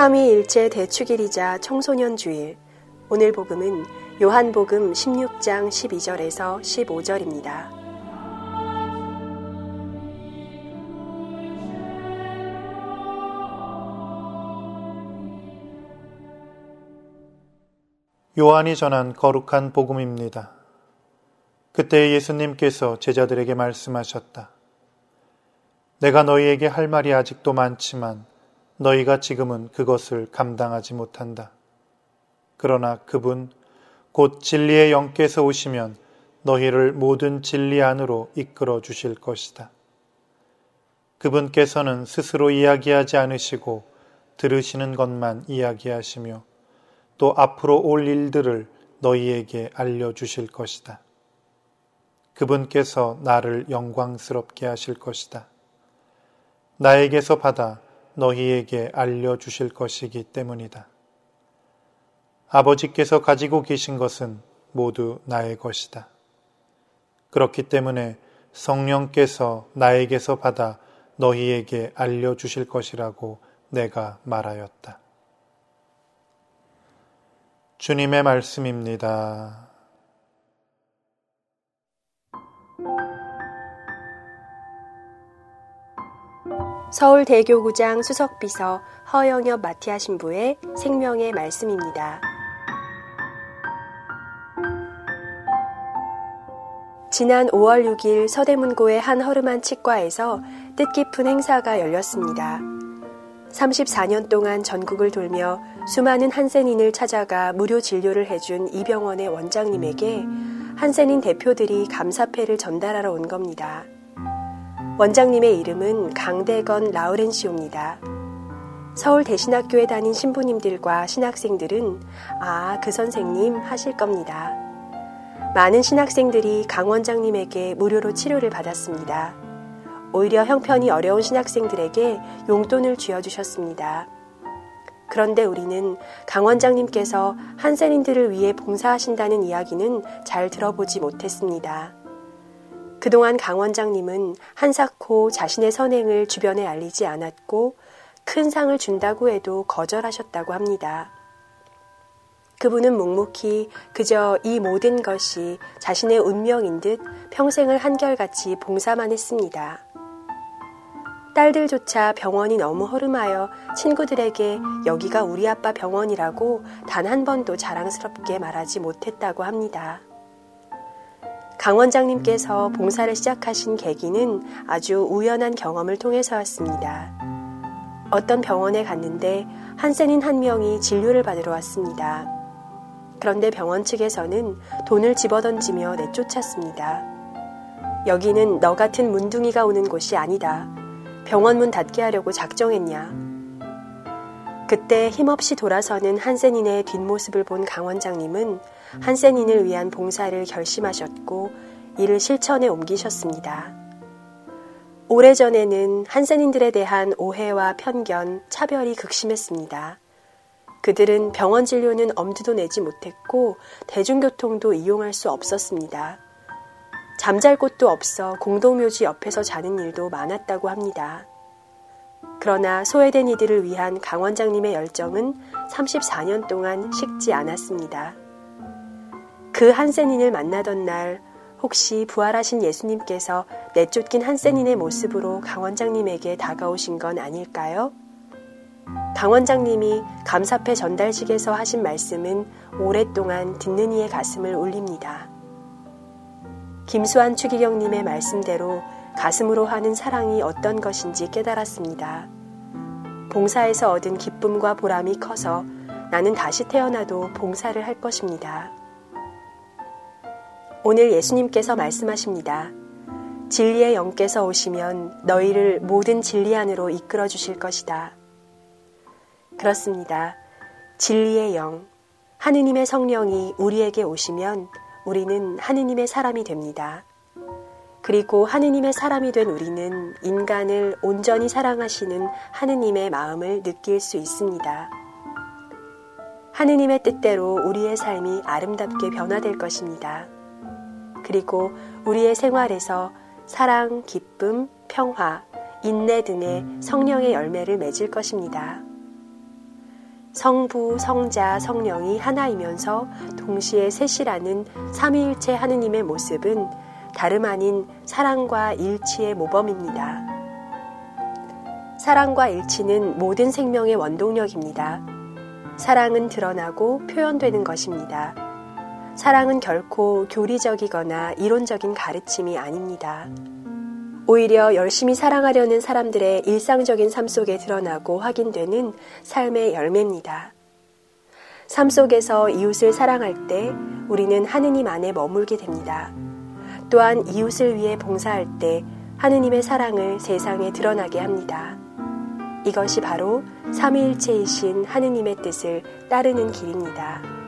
삼위일체 대축일이자 청소년 주일. 오늘 복음은 요한복음 16장 12절에서 15절입니다. 요한이 전한 거룩한 복음입니다. 그때 예수님께서 제자들에게 말씀하셨다. 내가 너희에게 할 말이 아직도 많지만 너희가 지금은 그것을 감당하지 못한다. 그러나 그분 곧 진리의 영께서 오시면 너희를 모든 진리 안으로 이끌어 주실 것이다. 그분께서는 스스로 이야기하지 않으시고 들으시는 것만 이야기하시며 또 앞으로 올 일들을 너희에게 알려주실 것이다. 그분께서 나를 영광스럽게 하실 것이다. 나에게서 받아 너희에게 알려주실 것이기 때문이다. 아버지께서 가지고 계신 것은 모두 나의 것이다. 그렇기 때문에 성령께서 나에게서 받아 너희에게 알려주실 것이라고 내가 말하였다. 주님의 말씀입니다. 서울대교구장 수석비서 허영엽 마티아 신부의 생명의 말씀입니다. 지난 5월 6일 서대문고의 한 허름한 치과에서 뜻깊은 행사가 열렸습니다. 34년 동안 전국을 돌며 수많은 한센인을 찾아가 무료 진료를 해준 이 병원의 원장님에게 한센인 대표들이 감사패를 전달하러 온 겁니다. 원장님의 이름은 강대건 라우렌시오입니다. 서울 대신학교에 다닌 신부님들과 신학생들은 아, 그 선생님 하실 겁니다. 많은 신학생들이 강 원장님에게 무료로 치료를 받았습니다. 오히려 형편이 어려운 신학생들에게 용돈을 쥐어주셨습니다. 그런데 우리는 강 원장님께서 한센인들을 위해 봉사하신다는 이야기는 잘 들어보지 못했습니다. 그동안 강 원장님은 한사코 자신의 선행을 주변에 알리지 않았고 큰 상을 준다고 해도 거절하셨다고 합니다. 그분은 묵묵히 그저 이 모든 것이 자신의 운명인 듯 평생을 한결같이 봉사만 했습니다. 딸들조차 병원이 너무 허름하여 친구들에게 여기가 우리 아빠 병원이라고 단 한 번도 자랑스럽게 말하지 못했다고 합니다. 강 원장님께서 봉사를 시작하신 계기는 아주 우연한 경험을 통해서였습니다. 어떤 병원에 갔는데 한센인 한 명이 진료를 받으러 왔습니다. 그런데 병원 측에서는 돈을 집어던지며 내쫓았습니다. 여기는 너 같은 문둥이가 오는 곳이 아니다. 병원 문 닫게 하려고 작정했냐. 그때 힘없이 돌아서는 한센인의 뒷모습을 본 강 원장님은 한센인을 위한 봉사를 결심하셨고 이를 실천에 옮기셨습니다. 오래전에는 한센인들에 대한 오해와 편견, 차별이 극심했습니다. 그들은 병원 진료는 엄두도 내지 못했고 대중교통도 이용할 수 없었습니다. 잠잘 곳도 없어 공동묘지 옆에서 자는 일도 많았다고 합니다. 그러나 소외된 이들을 위한 강 원장님의 열정은 34년 동안 식지 않았습니다. 그 한센인을 만나던 날 혹시 부활하신 예수님께서 내쫓긴 한센인의 모습으로 강 원장님에게 다가오신 건 아닐까요? 강 원장님이 감사패 전달식에서 하신 말씀은 오랫동안 듣는 이의 가슴을 울립니다. 김수환 추기경님의 말씀대로 가슴으로 하는 사랑이 어떤 것인지 깨달았습니다. 봉사에서 얻은 기쁨과 보람이 커서 나는 다시 태어나도 봉사를 할 것입니다. 오늘 예수님께서 말씀하십니다. 진리의 영께서 오시면 너희를 모든 진리 안으로 이끌어 주실 것이다. 그렇습니다. 진리의 영, 하느님의 성령이 우리에게 오시면 우리는 하느님의 사람이 됩니다. 그리고 하느님의 사람이 된 우리는 인간을 온전히 사랑하시는 하느님의 마음을 느낄 수 있습니다. 하느님의 뜻대로 우리의 삶이 아름답게 변화될 것입니다. 그리고 우리의 생활에서 사랑, 기쁨, 평화, 인내 등의 성령의 열매를 맺을 것입니다. 성부, 성자, 성령이 하나이면서 동시에 셋이라는 삼위일체 하느님의 모습은 다름 아닌 사랑과 일치의 모범입니다. 사랑과 일치는 모든 생명의 원동력입니다. 사랑은 드러나고 표현되는 것입니다. 사랑은 결코 교리적이거나 이론적인 가르침이 아닙니다. 오히려 열심히 사랑하려는 사람들의 일상적인 삶 속에 드러나고 확인되는 삶의 열매입니다. 삶 속에서 이웃을 사랑할 때 우리는 하느님 안에 머물게 됩니다. 또한 이웃을 위해 봉사할 때 하느님의 사랑을 세상에 드러나게 합니다. 이것이 바로 삼위일체이신 하느님의 뜻을 따르는 길입니다.